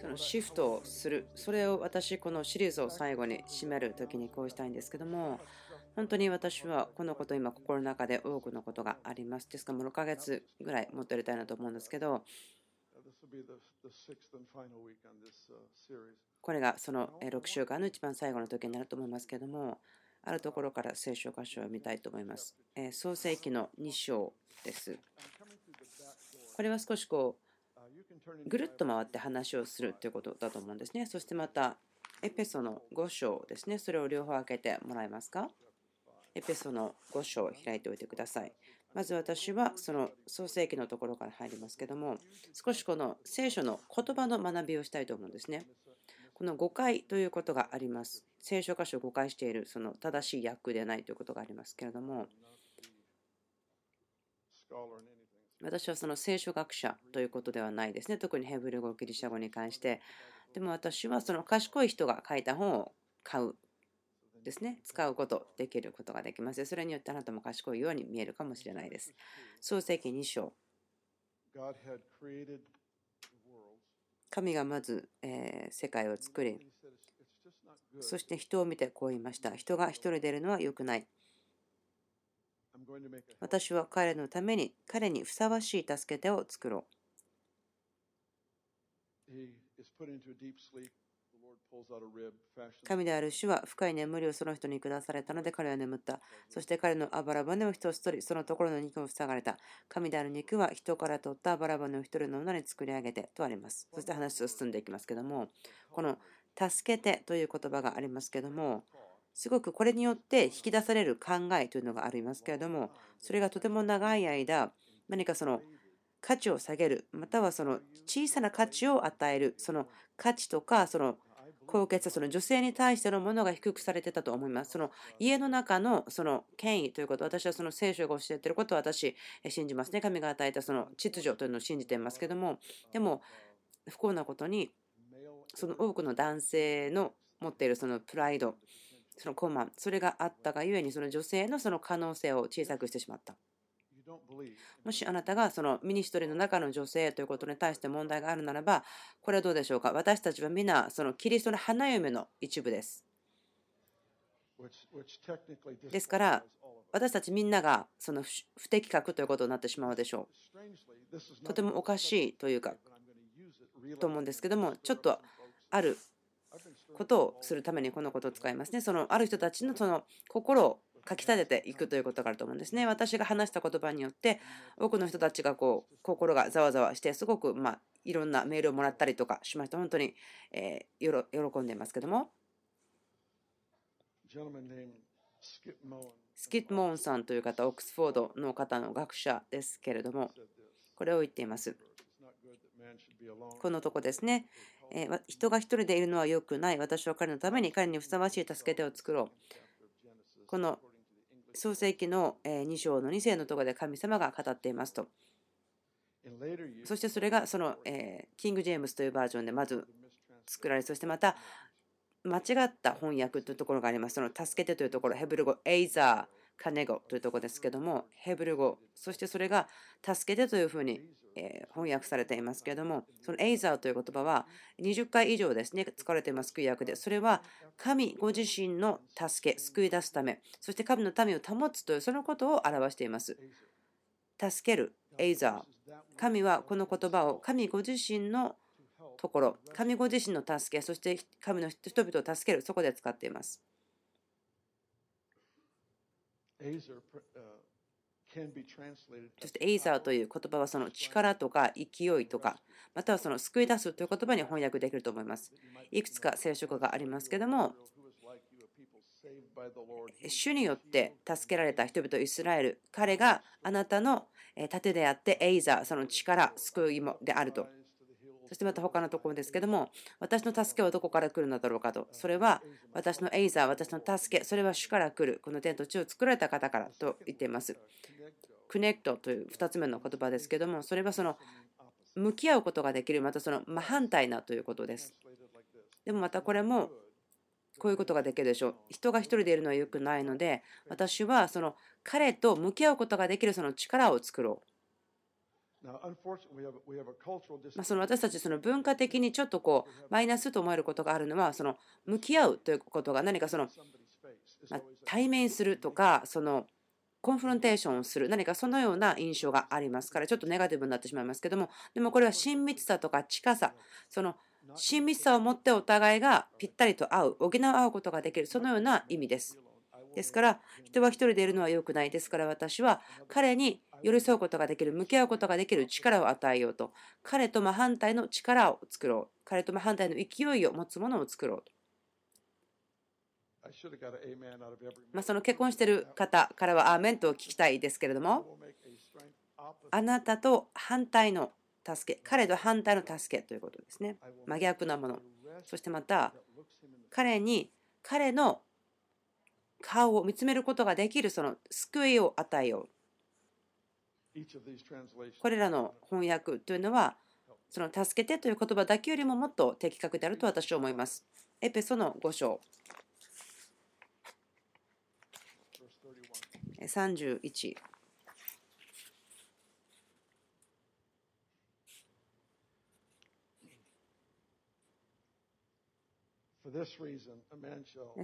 そのシフトをする、それを私、このシリーズを最後に締めるときにこうしたいんですけども、本当に私はこのこと今心の中で多くのことがあります。ですからもう6ヶ月ぐらい持ってやりたいなと思うんですけど、これがその6週間の一番最後の時になると思いますけども、あるところから聖書箇所を見たいと思います。創世記の2章です。これは少しこうぐるっと回って話をするということだと思うんですね。そしてまたエペソの5章ですね。それを両方開けてもらえますか？エペソの5章を開いておいてください。まず私はその創世記のところから入りますけども、少しこの聖書の言葉の学びをしたいと思うんですね。この誤解ということがあります。聖書箇所を誤解している、その正しい訳でないということがありますけれども、私はその聖書学者ということではないですね。特にヘブル語、ギリシャ語に関して。でも私はその賢い人が書いた本を買うですね、使うこと、できることができます。それによってあなたも賢いように見えるかもしれないです。創世記2章。神がまず、え世界を作り、そして人を見てこう言いました。人が一人出るのは良くない。私は彼のために、彼にふさわしい助け手を作ろう。神である主は深い眠りをその人に下されたので彼は眠った。そして彼のあばら骨を一つ取り、そのところの肉を塞がれた。神である肉は人から取ったあばら骨を一人の女に作り上げてとあります。そして話を進んでいきますけども、この助けてという言葉がありますけども、すごくこれによって引き出される考えというのがありますけれども、それがとても長い間、何かその価値を下げる、またはその小さな価値を与える、その価値とか、その高血その女性に対してのものが低くされてたと思います。その家の中のその権威ということ、私はその聖書が教えていることを私信じますね。神が与えたその秩序というのを信じていますけれども、でも不幸なことに、その多くの男性の持っているそのプライド、そのコマ、それがあったがゆえに、その女性のその可能性を小さくしてしまった。もしあなたがそのミニストリーの中の女性ということに対して問題があるならば、これはどうでしょうか？私たちは皆、そのキリストの花嫁の一部です。ですから、私たちみんながその不適格ということになってしまうでしょう。とてもおかしいというか、と思うんですけども、ちょっとあることをするためにこのことを使いますね。そのある人たちのその心をかき立てていくということがあると思うんですね。私が話した言葉によって多くの人たちがこう心がざわざわしてすごくまあいろんなメールをもらったりとかしました本当に、えー、喜んでますけどもスキット・モーンさんという方オックスフォードの方の学者ですけれどもこれを言っていますこのとこですね、えー、人が一人でいるのは良くない私は彼のために彼にふさわしい助け手を作ろうこの創世記の2章の2世のところで神様が語っていますと。そしてそれがそのえキング・ジェームスというバージョンでまず作られ、そしてまた間違った翻訳というところがあります。その助けてというところ、ヘブル語、エイザー、カネゴというところですけども、ヘブル語、そしてそれが助けてというふうに翻訳されていますけれども、そのエイザーという言葉は20回以上ですね、使われています、旧約で。それは神ご自身の助け、救い出すため、そして神の民を保つというそのことを表しています。助ける、エイザー。神はこの言葉を神ご自身のところ、神ご自身の助け、そして神の人々を助ける、そこで使っています。そしてエイザーという言葉はその力とか勢いとかまたはその救い出すという言葉に翻訳できると思います。いくつか聖書がありますけども主によって助けられた人々イスラエル彼があなたの盾であってエイザーその力救いもであるとそしてまた他のところですけども、私の助けはどこから来るのだろうかと。それは私のエイザー、私の助け、それは主から来る。この天と地を作られた方からと言っています。クネクトという2つ目の言葉ですけども、それはその向き合うことができる、またその真反対なということです。でもまたこれもこういうことができるでしょう。人が一人でいるのは良くないので、私はその彼と向き合うことができるその力を作ろう。まあ、その私たちその文化的にちょっとこうマイナスと思えることがあるのはその向き合うということが何かそのま対面するとかそのコンフロンテーションをする何かそのような印象がありますからちょっとネガティブになってしまいますけどもでもこれは親密さとか近さその親密さを持ってお互いがぴったりと合う補い合うことができるそのような意味です。ですから人は一人でいるのは良くない。ですから私は彼に寄り添うことができる向き合うことができる力を与えようと。彼と真反対の力を作ろう。彼と真反対の勢いを持つものを作ろうと。まあ、その結婚している方からはアーメンと聞きたいですけれどもあなたと反対の助け彼と反対の助けということですね。真逆なもの。そしてまた彼に彼の顔を見つめることができるその救いを与えよう。これらの翻訳というのはその助けてという言葉だけよりももっと的確であると私は思います。エペソの5章31。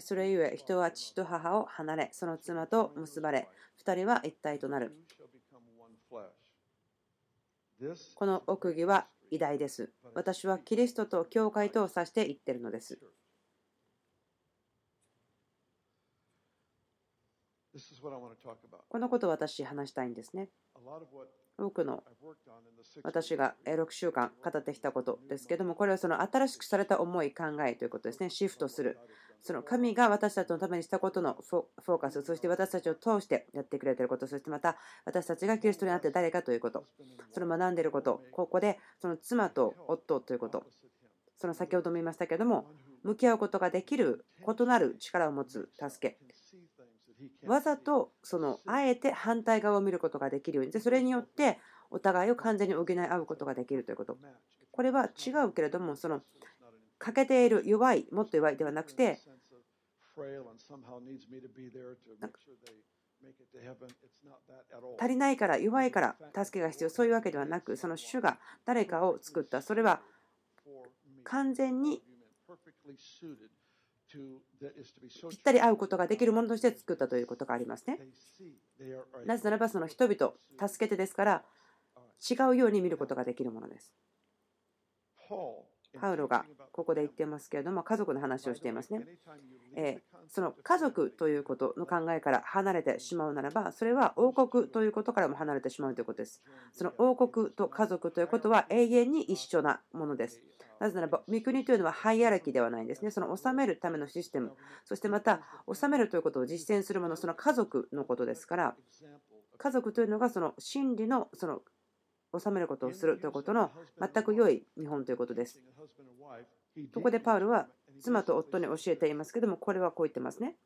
それゆえ人は父と母を離れその妻と結ばれ2人は一体となるこの奥義は偉大です。私はキリストと教会とを指して言ってるのです。このことを私話したいんですね。多くの私が6週間語ってきたことですけどもこれはその新しくされた思い考えということですね。シフトするその神が私たちのためにしたことのフォーカスそして私たちを通してやってくれていることそしてまた私たちがキリストにあって誰かということ。その学んでいること。ここでその妻と夫ということ。その先ほども言いましたけれども向き合うことができる異なる力を持つ助け。わざとそのあえて反対側を見ることができるように。それによってお互いを完全に補い合うことができるということ。これは違うけれどもその欠けている弱いもっと弱いではなくて足りないから弱いから助けが必要そういうわけではなくその主が誰かを作ったそれは完全にぴったり合うことができるものとして作ったということがありますね。なぜならばその人々、助けてですから違うように見ることができるものです。パウロがここで言ってますけれども家族の話をしていますね。えその家族ということの考えから離れてしまうならばそれは王国ということからも離れてしまうということです。その王国と家族ということは永遠に一緒なものです。なぜならば、御国というのはハイアラキではないんですね。その治めるためのシステム、そしてまた、治めるということを実践するもの、その家族のことですから、家族というのがその真理のその治めることをするということの全く良い見本ということです。ここでパウルは妻と夫に教えていますけども、これはこう言ってますね。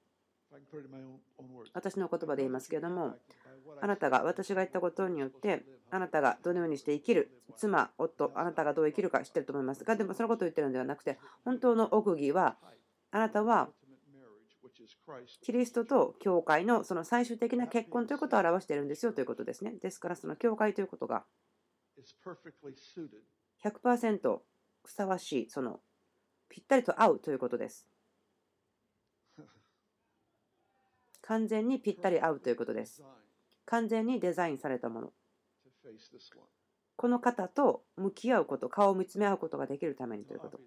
私の言葉で言いますけれども、あなたが私が言ったことによってあなたがどのようにして生きる妻、夫、あなたがどう生きるか知ってると思いますが、でもそのことを言ってるのではなくて、本当の奥義は、あなたはキリストと教会のその最終的な結婚ということを表しているんですよということですね。ですから、その教会ということが100%ふさわしい、そのぴったりと合うということです。完全にぴったり合うということです。完全にデザインされたもの。この方と向き合うこと、顔を見つめ合うことができるためにということ。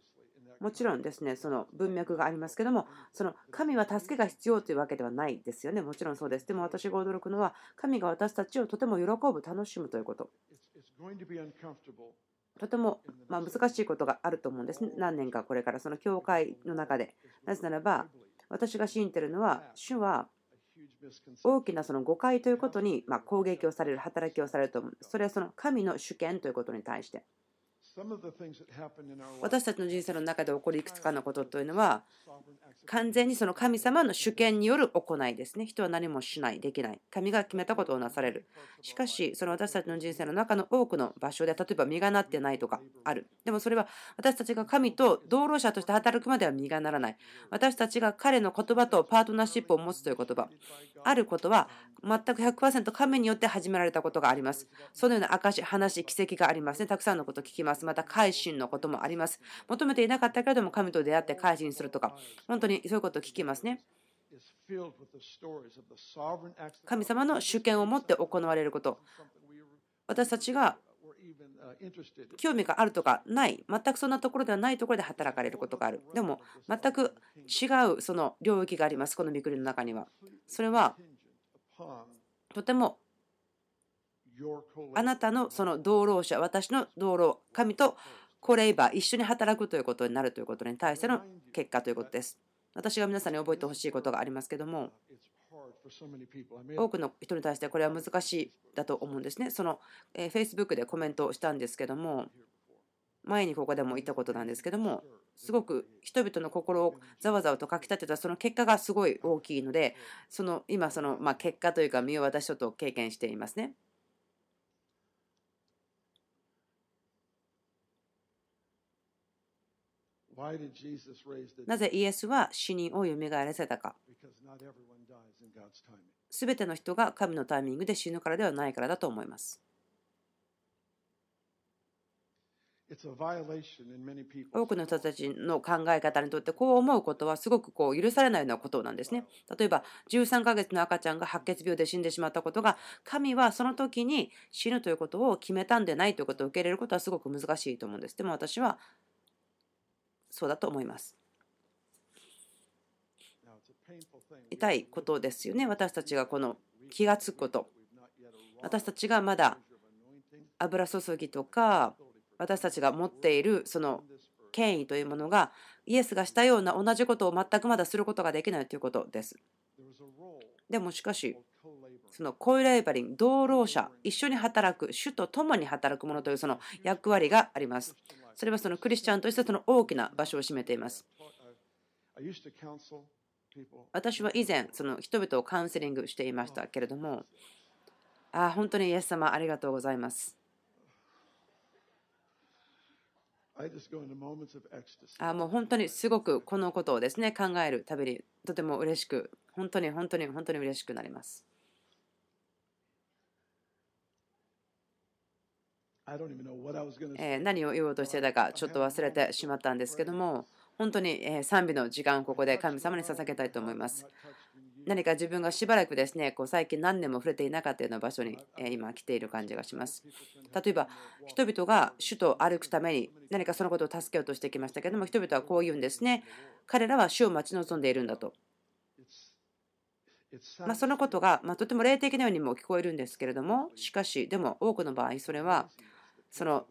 もちろんですね、その文脈がありますけども、その神は助けが必要というわけではないですよね。もちろんそうです。でも私が驚くのは、神が私たちをとても喜ぶ、楽しむということ。とてもま難しいことがあると思うんですね。何年かこれからその教会の中で。なぜならば、私が信じているのは、主は大きなその誤解ということにま攻撃をされる、働きをされると思う。それはその神の主権ということに対して。私たちの人生の中で起こるいくつかのことというのは完全にその神様の主権による行いですね。人は何もしない、できない。神が決めたことをなされる。しかし、その私たちの人生の中の多くの場所で、例えば実がなってないとかある。でもそれは私たちが神と同労者として働くまでは実がならない。私たちが彼の言葉とパートナーシップを持つという言葉。あることは全く100%神によって始められたことがあります。そのような証、話、奇跡がありますね。たくさんのこと聞きます。また、改心のこともあります。求めていなかったけれども、神と出会って改心するとか、本当にそういうことを聞きますね。神様の主権を持って行われること。私たちが興味があるとかない、全くそんなところではないところで働かれることがある。でも、全く違うその領域があります、この御国の中には。それは、とてもあなたのその同労者、私の同労、神とコレイバー、一緒に働くということになるということに対しての結果ということです。私が皆さんに覚えてほしいことがありますけども、多くの人に対してこれは難しいだと思うんですね。その、えー、Facebook でコメントをしたんですけども、前にここでも言ったことなんですけども、すごく人々の心をざわざわとかきたてたその結果がすごい大きいので、その今そのま結果というか身を私ちょっと経験していますね。なぜイエスは死人を蘇らせたか？すべての人が神のタイミングで死ぬからではないからだと思います。多くの人たちの考え方にとってこう思うことはすごくこう許されないようなことなんですね。例えば13ヶ月の赤ちゃんが白血病で死んでしまったことが神はその時に死ぬということを決めたんでないということを受け入れることはすごく難しいと思うんです。でも私はそうだと思います。痛いことですよね。私たちがこの気がつくこと。私たちがまだ油注ぎとか私たちが持っているその権威というものがイエスがしたような同じことを全くまだすることができないということです。でもしかしそのコイライバリン同労者一緒に働く主と共に働くものというその役割があります。それはそのクリスチャンとしてその大きな場所を占めています。私は以前その人々をカウンセリングしていましたけれどもあ本当にイエス様ありがとうございます。あもう本当にすごくこのことをですね考えるたびにとても嬉しく本当に本当に本当に嬉しくなります。え何を言おうとしてたかちょっと忘れてしまったんですけども本当に賛美の時間ここで神様に捧げたいと思います。何か自分がしばらくですねこう最近何年も触れていなかったような場所に今来ている感じがします。例えば人々が首都を歩くために何かそのことを助けようとしてきましたけども人々はこう言うんですね。彼らは主を待ち望んでいるんだと。まあ、そのことが、まとても霊的なようにも聞こえるんですけれどもしかしでも多くの場合それはその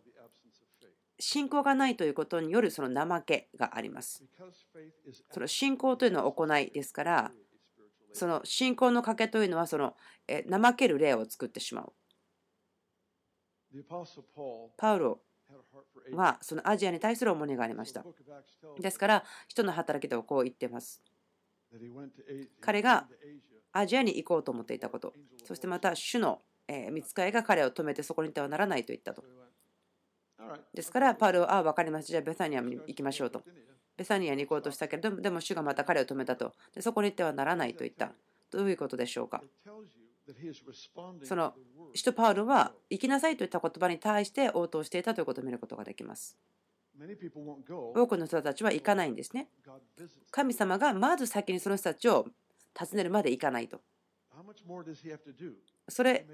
信仰がないということによるその怠けがあります。その信仰というのは行いですからその信仰の賭けというのはその怠ける霊を作ってしまう。パウロはそのアジアに対する重荷がありました。ですから人の働きではこう言ってます。彼がアジアに行こうと思っていたこと、そしてまた主の見つかりが彼を止めてそこにいてはならないと言ったと。ですから、パウロは、ああ、分かりました。じゃあ、ベサニアに行きましょうと。ベサニアに行こうとしたけれども、でも主がまた彼を止めたと。でそこに行ってはならないと言った。どういうことでしょうか？その、使徒パウロは、行きなさいといった言葉に対して応答していたということを見ることができます。多くの人たちは行かないんですね。神様がまず先にその人たちを訪ねるまで行かないと。それ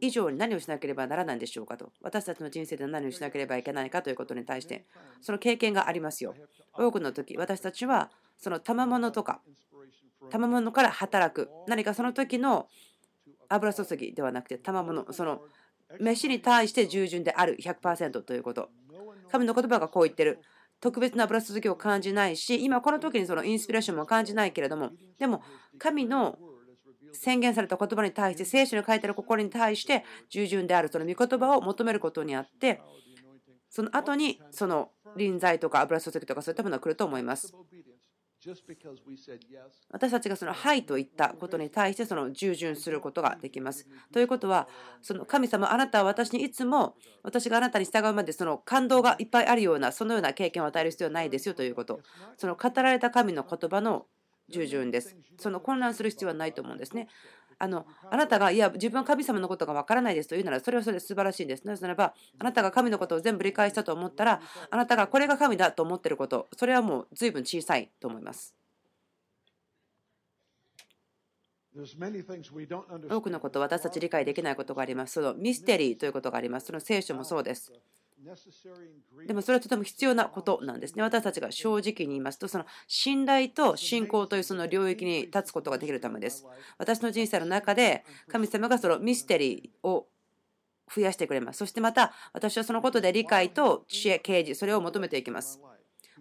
以上に何をしなければならないんでしょうかと。私たちの人生で何をしなければいけないかということに対して、その経験がありますよ。多くの時、私たちはその賜物とか、賜物から働く、何かその時の油注ぎではなくて、賜物、その飯に対して従順である100%ということ。神の言葉がこう言ってる。特別な油注ぎを感じないし、今この時にそのインスピレーションも感じないけれども、でも神の宣言された言葉に対して、聖書に書いてある心に対して従順である、その御言葉を求めることにあって、その後にその臨在とか油注ぎとかそういったものが来ると思います。私たちがその「はい」と言ったことに対してその従順することができます。ということはその神様あなたは私にいつも私があなたに従うまでその感動がいっぱいあるようなそのような経験を与える必要はないですよということその語られた神の言葉の従順です。その混乱する必要はないと思うんですね。あのあなたがいや自分は神様のことがわからないですというならそれはそれで素晴らしいです。なぜならばあなたが神のことを全部理解したと思ったらあなたがこれが神だと思っていることそれはもう随分小さいと思います。多くのこと私たち理解できないことがあります。そのミステリーということがあります。その聖書もそうです。でもそれはとても必要なことなんですね。私たちが正直に言いますと、その信頼と信仰というその領域に立つことができるためです。私の人生の中で神様がそのミステリーを増やしてくれます。そしてまた私はそのことで理解と知恵、啓示、それを求めていきます。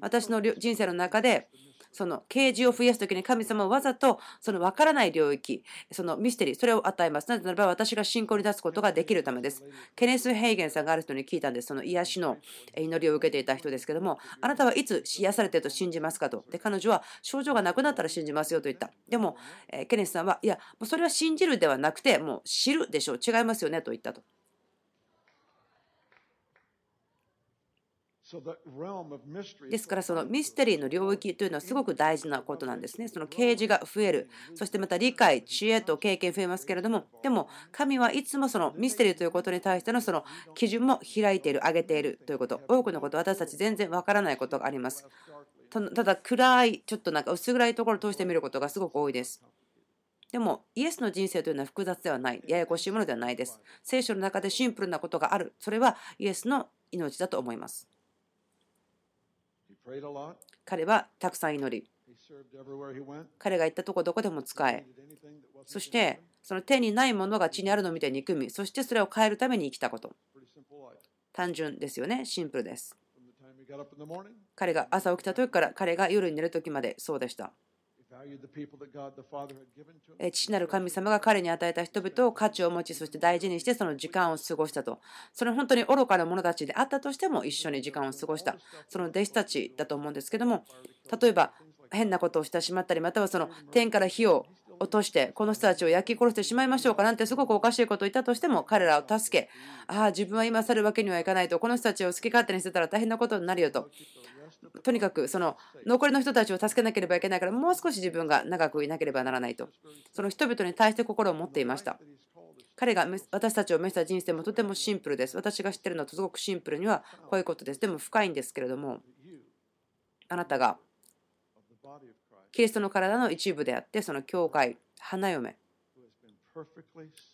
私の人生の中でその啓示を増やす時に神様はわざとその分からない領域そのミステリーそれを与えます。なぜならば私が信仰に立つことができるためです。ケネス・ヘイゲンさんがある人に聞いたんです。その癒しの祈りを受けていた人ですけどもあなたはいつ癒されてると信じますかと。で彼女は症状がなくなったら信じますよと言った。でもケネスさんはいやもうそれは信じるではなくてもう知るでしょう。違いますよねと言ったと。ですからそのミステリーの領域というのはすごく大事なことなんですね。その啓示が増える。そしてまた理解、知恵と経験増えますけれども、でも神はいつもそのミステリーということに対してのその基準も開いている、上げているということ。多くのこと私たち全然わからないことがあります。ただ暗い、ちょっとなんか薄暗いところを通して見ることがすごく多いです。でもイエスの人生というのは複雑ではない、ややこしいものではないです。聖書の中でシンプルなことがある。それはイエスの命だと思います。彼はたくさん祈り、彼が行ったとこどこでも使え、そしてその手にないものが地にあるのを見て憎み、そしてそれを変えるために生きたこと。単純ですよね、シンプルです。彼が朝起きた時から彼が夜に寝る時までそうでした。父なる神様が彼に与えた人々を価値を持ち、そして大事にしてその時間を過ごしたと。それ本当に愚かな者たちであったとしても一緒に時間を過ごした。その弟子たちだと思うんですけども、例えば変なことをしてしまったり、またはその天から火を落としてこの人たちを焼き殺してしまいましょうかなんてすごくおかしいことを言ったとしても彼らを助けああ自分は今去るわけにはいかないとこの人たちを好き勝手にしてたら大変なことになるよととにかくその残りの人たちを助けなければいけないからもう少し自分が長くいなければならないと。その人々に対して心を持っていました。彼が私たちを召した人生もとてもシンプルです。私が知ってるのはすごくシンプルにはこういうことです。でも深いんですけれどもあなたがキリストの体の一部であってその教会花嫁。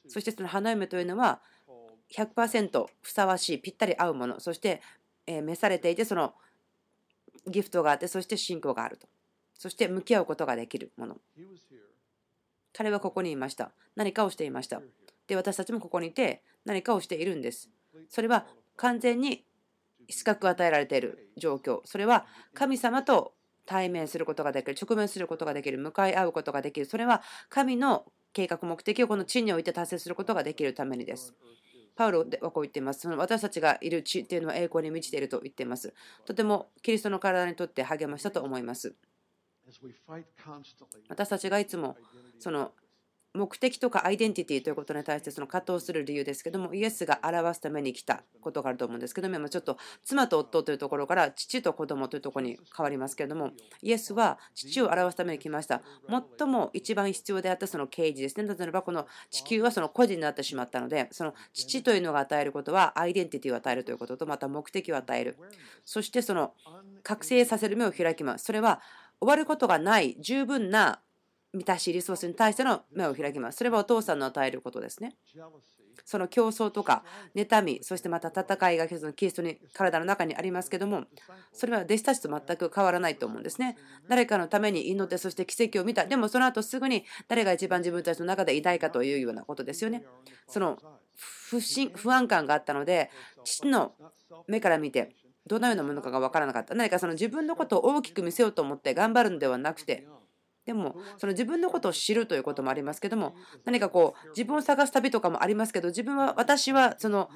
そしてその花嫁というのは100%ふさわしいぴったり合うもの。そして召されていてそのギフトがあってそして信仰があると。そして向き合うことができるもの。彼はここにいました。何かをしていました。で私たちもここにいて何かをしているんです。それは完全に資格を与えられている状況。それは神様と対面することができる直面することができる向かい合うことができる。それは神の計画目的をこの地において達成することができるためにですパウロはこう言っています。その私たちがいる地っていうのは栄光に満ちていると言っています。とてもキリストの体にとって励ましたと思います。私たちがいつもその目的とかアイデンティティということに対してその葛藤する理由ですけどもイエスが表すために来たことがあると思うんですけどもちょっと妻と夫というところから父と子供というところに変わりますけれどもイエスは父を表すために来ました。最も一番必要であったその啓示ですね。例えばこの地球はその個人になってしまったのでその父というのが与えることはアイデンティティを与えるということとまた目的を与える。そしてその覚醒させる目を開きます。それは終わることがない十分な満たしリソースに対しての目を開きます。それはお父さんの与えることですね。その競争とか妬み、そしてまた戦いがそのキリストに体の中にありますけども、それは弟子たちと全く変わらないと思うんですね。誰かのために祈って、そして奇跡を見た。でもその後すぐに誰が一番自分たちの中で偉大かというようなことですよね。その不信不安感があったので、父の目から見て、どのようなものかが分からなかった。何かその自分のことを大きく見せようと思って頑張るのではなくて、でもその自分のことを知るということもありますけども何かこう自分を探す旅とかもありますけど自分は私はその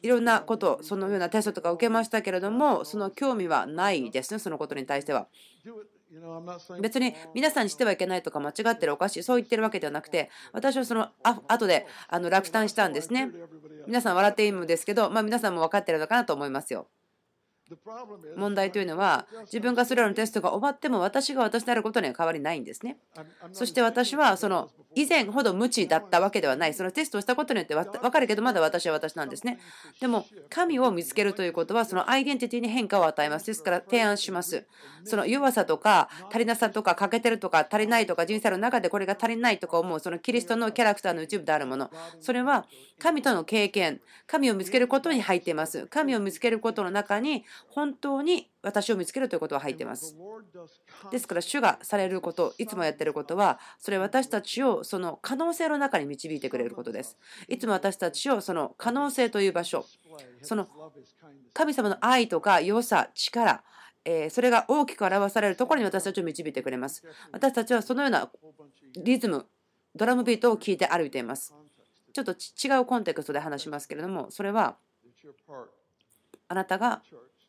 いろんなことそのようなテストとか受けましたけれどもその興味はないですねそのことに対しては。別に皆さんにしてはいけないとか間違ってるおかしいそう言ってるわけではなくて私はそのあ後であの落胆したんですね。皆さん笑っていいんですけど、まあ、皆さんも分かってるのかなと思いますよ問題というのは自分がそれらのテストが終わっても私が私であることには変わりないんですね。そして私はその以前ほど無知だったわけではない。そのテストをしたことによって分かるけどまだ私は私なんですね。でも神を見つけるということはそのアイデンティティに変化を与えます。ですから提案します。その弱さとか足りなさとか欠けてるとか足りないとか人生の中でこれが足りないとか思うそのキリストのキャラクターの一部であるもの。それは神との経験、神を見つけることに入っています。神を見つけることの中に本当に私を見つけるということは入っています。ですから、主がされること、いつもやってることは、それ私たちをその可能性の中に導いてくれることです。いつも私たちをその可能性という場所、その神様の愛とか良さ、力、えそれが大きく表されるところに私たちを導いてくれます。私たちはそのようなリズム、ドラムビートを聞いて歩いています。ちょっと違うコンテクストで話しますけれども、それはあなたが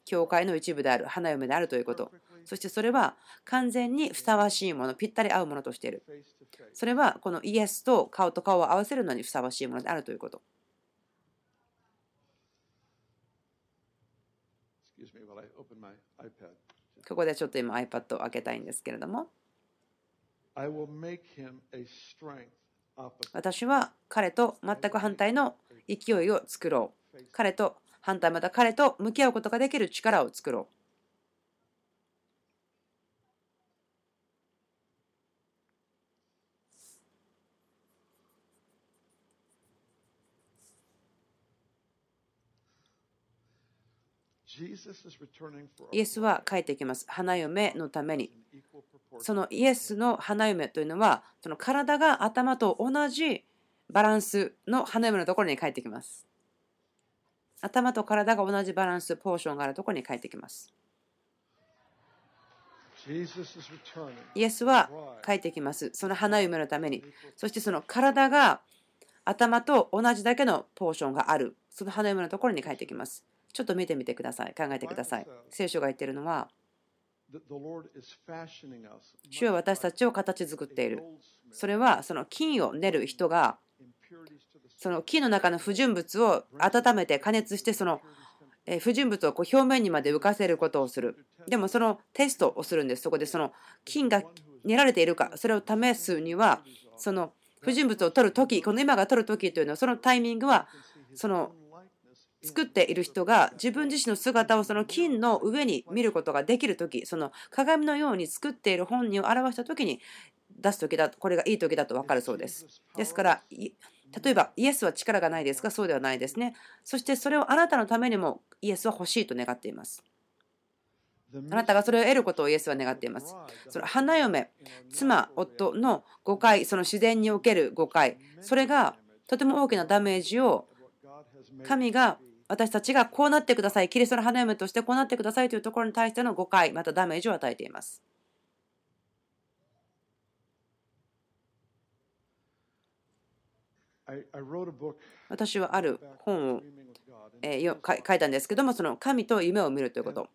教会の一部である花嫁であるということ。そしてそれは完全にふさわしいものぴったり合うものとしている。それはこのイエスと顔と顔を合わせるのにふさわしいものであるということ。ここでちょっと今 iPad を開けたいんですけれども。私は彼と全く反対の勢いを作ろう。彼と反対また彼と向き合うことができる力を作ろう。イエスは帰ってきます。花嫁のために。そのイエスの花嫁というのは、その体が頭と同じバランスの花嫁のところに帰ってきます。頭と体が同じバランス、ポーションがあるところに帰ってきます。イエスは帰ってきます。その花嫁のために。そしてその体が頭と同じだけのポーションがある。その花嫁のところに帰ってきます。ちょっと見てみてください。考えてください。聖書が言っているのは、主は私たちを形作っている。それはその金を練る人がその木の中の不純物を温めて加熱してその不純物をこう表面にまで浮かせることをする。でもそのテストをするんです。そこでその菌が練られているかそれを試すにはその不純物を取る時この今が取る時というのはそのタイミングはその作っている人が自分自身の姿をその金の上に見ることができる時その鏡のように作っている本人を表した時に出す時だこれがいい時だと分かるそうです。ですから例えばイエスは力がないですがそうではないですねそしてそれをあなたのためにもイエスは欲しいと願っていますあなたがそれを得ることをイエスは願っています。その花嫁、妻、夫の誤解、その自然における誤解、それがとても大きなダメージを神が私たちがこうなってください、キリストの花嫁としてこうなってくださいというところに対しての誤解、またダメージを与えています。私はある本をえ書いたんですけども、その神と夢を見るということ。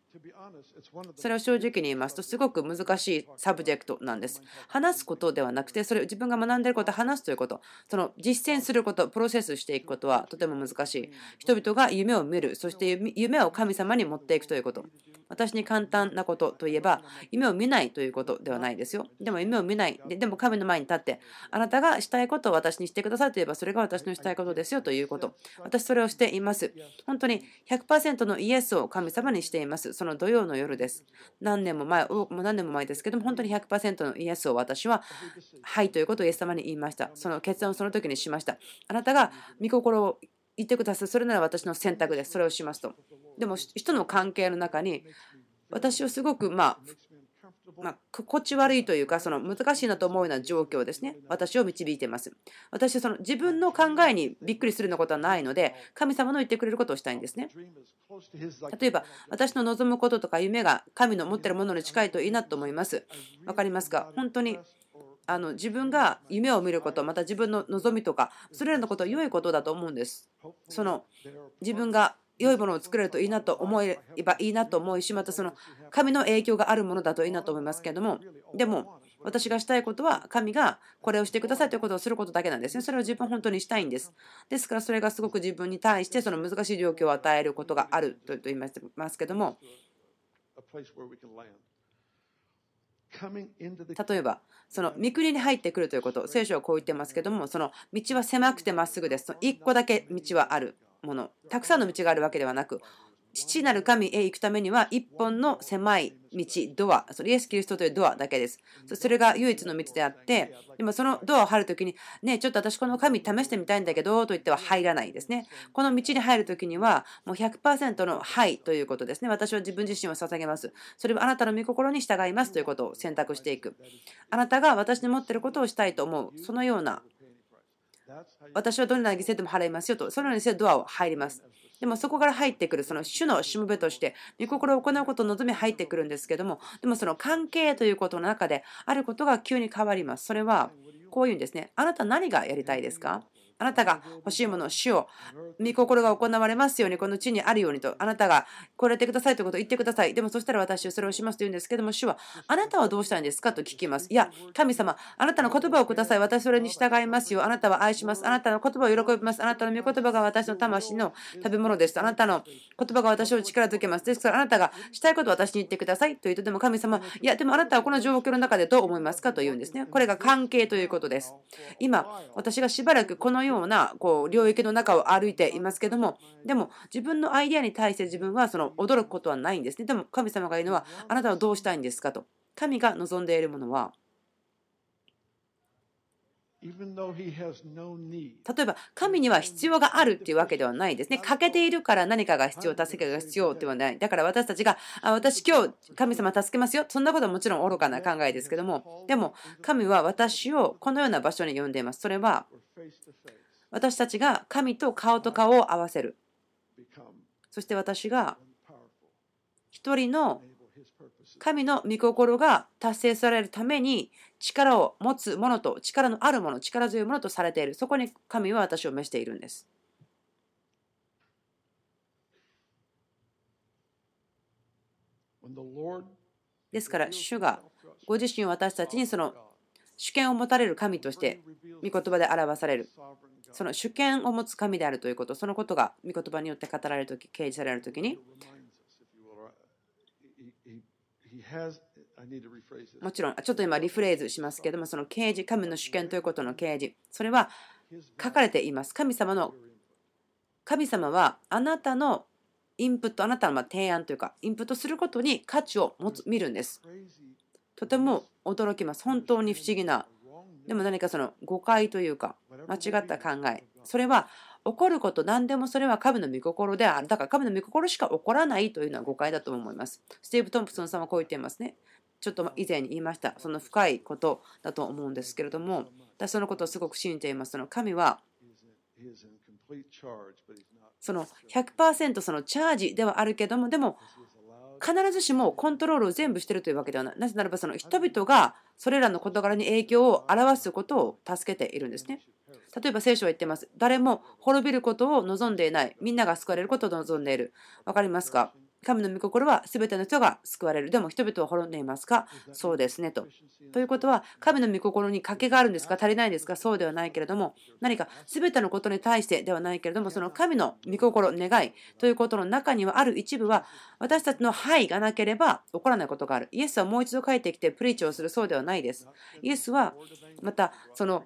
それを正直に言いますと、すごく難しいサブジェクトなんです。話すことではなくて、それを自分が学んでいることを話すということ、その実践すること、プロセスしていくことはとても難しい。人々が夢を見る、そして夢を神様に持っていくということ。私に簡単なことといえば、夢を見ないということではないですよ。でも夢を見ない。ででも神の前に立って、あなたがしたいことを私にしてくださいといえば、それが私のしたいことですよということ。私それをしています。本当に100%のイエスを神様にしています。その土曜の夜です。何年も前、もう何年も前ですけども、本当に100%のイエスを私は、はいということをイエス様に言いました。その決断をその時にしました。あなたが御心を言ってください。それなら私の選択です。それをしますと。でも人の関係の中に私をすごくまあまあ、心地悪いというか、その難しいなと思うような状況ですね。私を導いています。私はその自分の考えにびっくりするようなことはないので、神様の言ってくれることをしたいんですね。例えば、私の望むこととか夢が神の持っているものに近いといいなと思います。分かりますか？本当にあの自分が夢を見ることまた自分の望みとかそれらのことは良いことだと思うんですその自分が良いものを作れるといいなと思えばいいなと思いしまたその神の影響があるものだといいなと思いますけれどもでも私がしたいことは神がこれをしてくださいということをすることだけなんですね。それを自分本当にしたいんです。ですからそれがすごく自分に対してその難しい状況を与えることがあると言いますけども例えばその御国に入ってくるということ聖書はこう言ってますけどもその道は狭くてまっすぐです1個だけ道はあるものたくさんの道があるわけではなく父なる神へ行くためには一本の狭い道、ドア、それイエス・キリストというドアだけです。それが唯一の道であって、でもそのドアを入るときに、ね、ちょっと私この神試してみたいんだけど、と言っては入らないですね。この道に入るときには、もう100%のはいということですね。私は自分自身を捧げます。それはあなたの御心に従いますということを選択していく。あなたが私に持っていることをしたいと思う。そのような私はどんな犠牲でも払いますよと、そのようにしてドアを入ります。でもそこから入ってくるその主のしもべとして御心を行うことを望み入ってくるんですけどもでもその関係ということの中であることが急に変わります。それはこういうんですね。あなた何がやりたいですか？あなたが欲しいものを主を御心が行われますようにこの地にあるようにとあなたがこれてくださいということを言ってください。でもそしたら私はそれをしますと言うんですけども主はあなたはどうしたいんですかと聞きます。いや神様あなたの言葉をください。私それに従いますよ。あなたは愛します。あなたの言葉を喜びます。あなたの御言葉が私の魂の食べ物ですあなたの言葉が私を力づけます。ですからあなたがしたいことを私に言ってください。と言うとでも神様いやでもあなたはこの状況の中でどう思いますかと言うんですね。これが関係ということです。今私がしばらくこのようなこう領域の中を歩いていますけどもでも自分のアイデアに対して自分はその驚くことはないんですね。でも神様が言うのはあなたはどうしたいんですかと。神が望んでいるものは例えば神には必要があるっていうわけではないですね。欠けているから何かが必要、助けが必要ではない。だから私たちが、あ私今日神様助けますよ。そんなことはもちろん愚かな考えですけども、でも神は私をこのような場所に呼んでいます。それは私たちが神と顔と顔を合わせる。そして私が一人の神の御心が達成されるために力を持つものと力のあるもの、力強いものとされている。そこに神は私を召しているんです。ですから、主がご自身を私たちにその主権を持たれる神として御言葉で表される。その主権を持つ神であるということ、そのことが御言葉によって語られるとき、掲示されるときに、もちろん、ちょっと今リフレーズしますけども、その啓示、神の主権ということの啓示、それは書かれています。神様の、神様はあなたのインプット、あなたの提案というか、インプットすることに価値を持つ見るんです。とても驚きます。本当に不思議な。でも何かその誤解というか、間違った考え。それは起こること何でもそれは神の御心である。だから神の御心しか起こらないというのは誤解だと思います。スティーブ・トンプソンさんはこう言っていますね。ちょっと以前に言いました。その深いことだと思うんですけれども、私そのことをすごく信じています。その神はその100%そのチャージではあるけども、でも必ずしもコントロールを全部しているというわけではない。なぜならばその人々がそれらの事柄に影響を表すことを助けているんですね。例えば聖書は言ってます。誰も滅びることを望んでいない。みんなが救われることを望んでいる。わかりますか？神の御心は全ての人が救われる。でも人々は滅んでいますか？そうですねと。ということは、神の御心に賭けがあるんですか？足りないですか？そうではないけれども、何か全てのことに対してではないけれども、その神の御心、願いということの中にはある一部は、私たちのはいがなければ起こらないことがある。イエスはもう一度帰ってきてプリーチをするそうではないです。イエスはまたその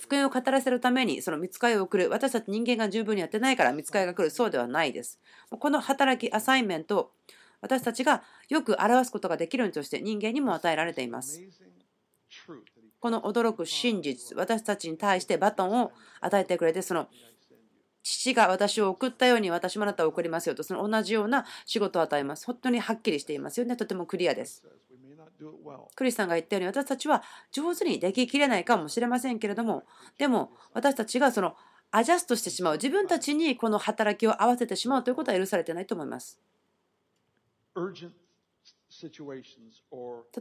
福音を語らせるためにその見つかりを送る。私たち人間が十分にやってないから見つかりが来る。そうではないです。この働きアサインメント私たちがよく表すことができるようにとして人間にも与えられています。この驚く真実私たちに対してバトンを与えてくれてその父が私を送ったように私もあなたを送りますよとその同じような仕事を与えます。本当にはっきりしていますよね。とてもクリアです。クリスさんが言ったように私たちは上手にでききれないかもしれませんけれどもでも私たちがそのアジャストしてしまう自分たちにこの働きを合わせてしまうということは許されてないと思います。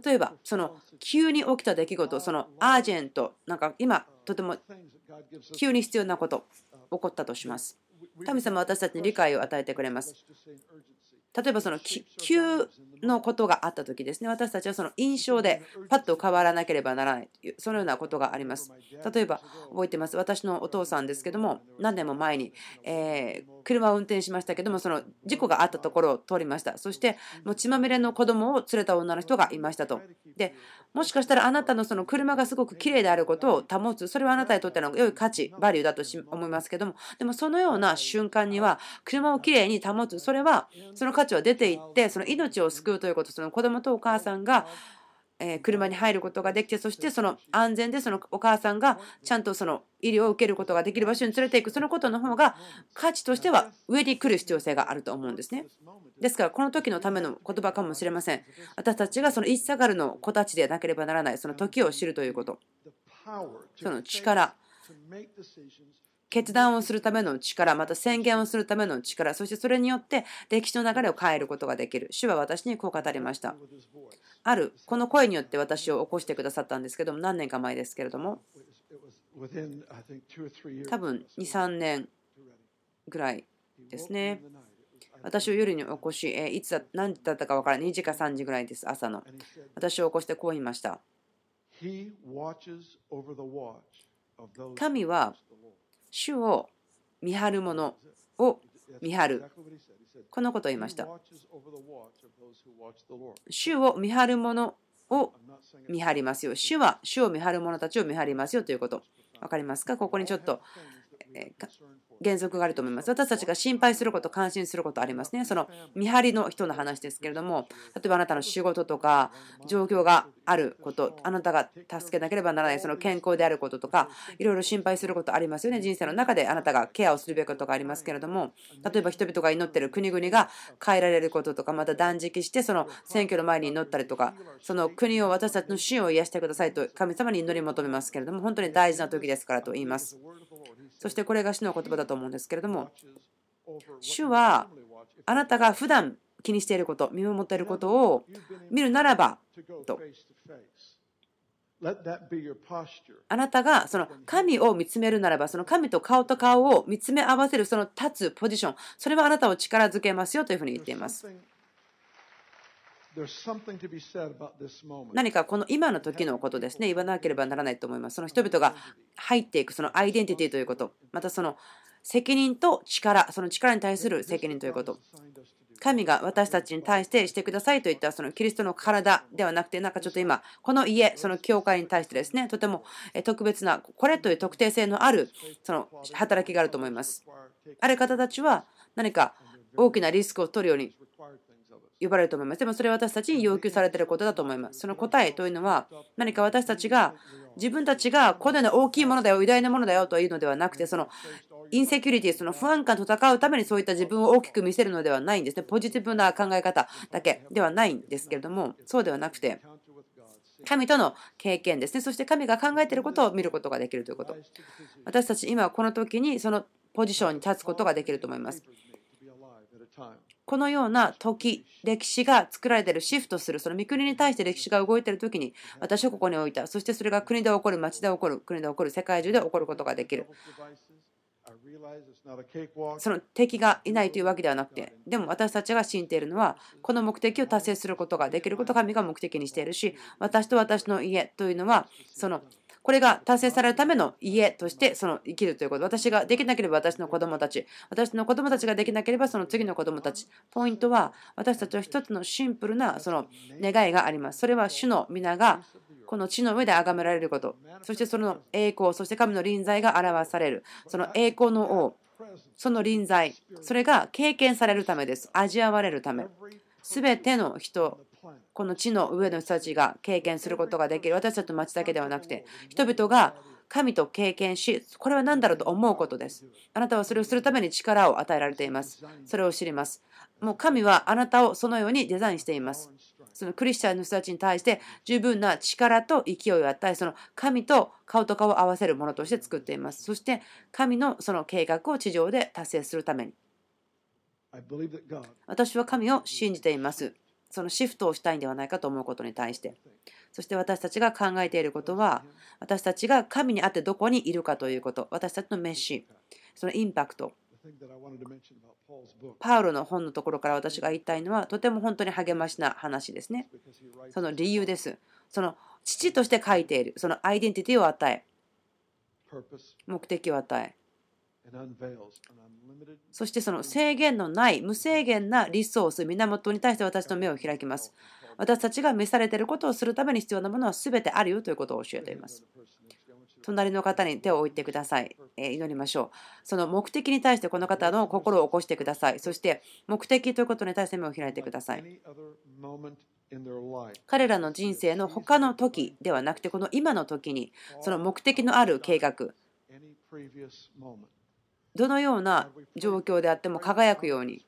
例えばその急に起きた出来事そのアージェントなんか今とても急に必要なこと起こったとします。神様は私たちに理解を与えてくれます例えばその急のことがあった時ですね。私たちはその印象でパッと変わらなければならないというそのようなことがあります。例えば覚えてます。私のお父さんですけども何年も前に、え車を運転しましたけどもその事故があったところを通りました。そしてもう血まみれの子供を連れた女の人がいましたと。でもしかしたらあなたのその車がすごく綺麗であることを保つ。それはあなたにとっての良い価値バリューだと思いますけども。でもそのような瞬間には車をきれいに保つ。それはその価値は出ていってその命を救うということその子供とお母さんがえ車に入ることができてそしてその安全でそのお母さんがちゃんとその医療を受けることができる場所に連れていく。そのことの方が価値としては上に来る必要性があると思うんですね。ですからこの時のための言葉かもしれません。私たちがそのイッサガルの子たちでなければならないその時を知るということ。その力。決断をするための力、また宣言をするための力、そしてそれによって歴史の流れを変えることができる。主は私にこう語りました。ある、この声によって私を起こしてくださったんですけども、何年か前ですけれども、多分2、3年ぐらいですね。私を夜に起こし、いつだ、何だったか分からない、2時か3時ぐらいです、朝の。私を起こしてこう言いました。神は主を見張る者を見張る。このことを言いました。主を見張る者を見張りますよ。主は主を見張る者たちを見張りますよということ。分かりますか？ここにちょっと原則があると思います。私たちが心配すること、関心することありますね。その見張りの人の話ですけれども、例えばあなたの仕事とか、状況があること、あなたが助けなければならない、その健康であることとか、いろいろ心配することありますよね。人生の中であなたがケアをするべきことがありますけれども、例えば人々が祈ってる国々が変えられることとか、また断食して、その選挙の前に祈ったりとか、その国を私たちの死を癒してくださいと神様に祈り求めますけれども、本当に大事な時ですからと言います。そしてこれが主の言葉だと思うんですけれども、主はあなたが普段気にしていること、見守っていることを見るならばと。あなたがその神を見つめるならば、その神と顔と顔を見つめ合わせるその立つポジション、それはあなたを力づけますよというふうに言っています。何かこの今の時のことですね、言わなければならないと思います。その人々が入っていく、そのアイデンティティということ、またその責任と力、その力に対する責任ということ。神が私たちに対してしてくださいといったそのキリストの体ではなくて、なんかちょっと今、この家、その教会に対してですね、とても特別な、これという特定性のあるその働きがあると思います。ある方たちは何か大きなリスクを取るように呼ばれると思います。でもそれは私たちに要求されていることだと思います。その答えというのは何か私たちが自分たちがこのような大きいものだよ、偉大なものだよというのではなくて、そのインセキュリティ、その不安感と戦うためにそういった自分を大きく見せるのではないんですね。ポジティブな考え方だけではないんですけれども、そうではなくて、神との経験ですね。そして神が考えていることを見ることができるということ。私たち今この時にそのポジションに立つことができると思います。このような時、歴史が作られている、シフトする、その御国に対して歴史が動いている時に、私はここに置いた。そしてそれが国で起こる、町で起こる、国で起こる、世界中で起こることができる。その敵がいないというわけではなくて、でも私たちが信じているのは、この目的を達成することができることが神が目的にしているし、私と私の家というのは、そのこれが達成されるための家としてその生きるということ。私ができなければ私の子供たち。私の子供たちができなければその次の子供たち。ポイントは私たちは一つのシンプルなその願いがあります。それは主の皆がこの地の上で崇められること。そしてその栄光、そして神の臨在が表される。その栄光の王、その臨在、それが経験されるためです。味わわれるため。すべての人この地の上の人たちが経験することができる私たちの町だけではなくて人々が神と経験しこれは何だろうと思うことですあなたはそれをするために力を与えられていますそれを知りますもう神はあなたをそのようにデザインしていますそのクリスチャンの人たちに対して十分な力と勢いを与え、その神と顔と顔を合わせるものとして作っています。そして神のその計画を地上で達成するために。私は神を信じています。そのシフトをしたいんではないかと思うことに対して。そして私たちが考えていることは、私たちが神にあってどこにいるかということ、私たちのメッシ、そのインパクト。パウロの本のところから私が言いたいのは、とても本当に励ましな話ですね。その理由です。その父として書いている、そのアイデンティティを与え、目的を与え、そしてその制限のない無制限なリソース、源に対して私の目を開きます。私たちが召されていることをするために必要なものは全てあるよということを教えています。隣の方に手を置いてください。え祈りましょう。その目的に対してこの方の心を起こしてください。そして目的ということに対して目を開いてください。彼らの人生の他の時ではなくて、この今の時にその目的のある計画、どのような状況であっても輝くように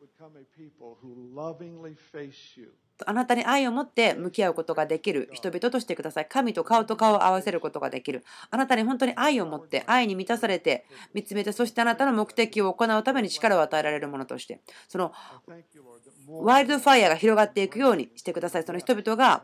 あなたに愛を持って向き合うことができる人々としてください。神と顔と顔を合わせることができる。あなたに本当に愛を持って、愛に満たされて、見つめて、そしてあなたの目的を行うために力を与えられるものとして、そのワイルドファイアが広がっていくようにしてください。その人々が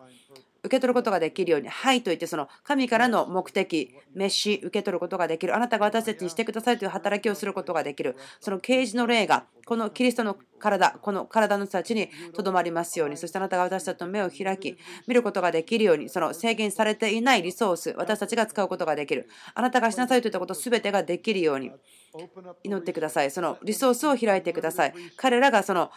受け取ることができるように、はいと言って、その神からの目的、召し受け取ることができる。あなたが私たちにしてくださいという働きをすることができる。その啓示の霊が、このキリストの体、この体の人たちにとどまりますように、そしてあなたが私たちの目を開き、見ることができるように、その制限されていないリソース、私たちが使うことができる。あなたがしなさいといったことすべてができるように。祈ってください。そのリソースを開いてください。彼らがその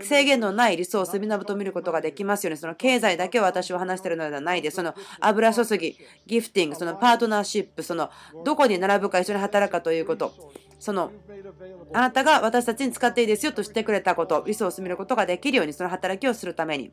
制限のないリソース、源を見ることができますように、その経済だけを私は話しているのではないで、その油注ぎ、ギフティング、そのパートナーシップ、そのどこに並ぶか一緒に働くかということ、そのあなたが私たちに使っていいですよとしてくれたこと、リソース見ることができるように、その働きをするために。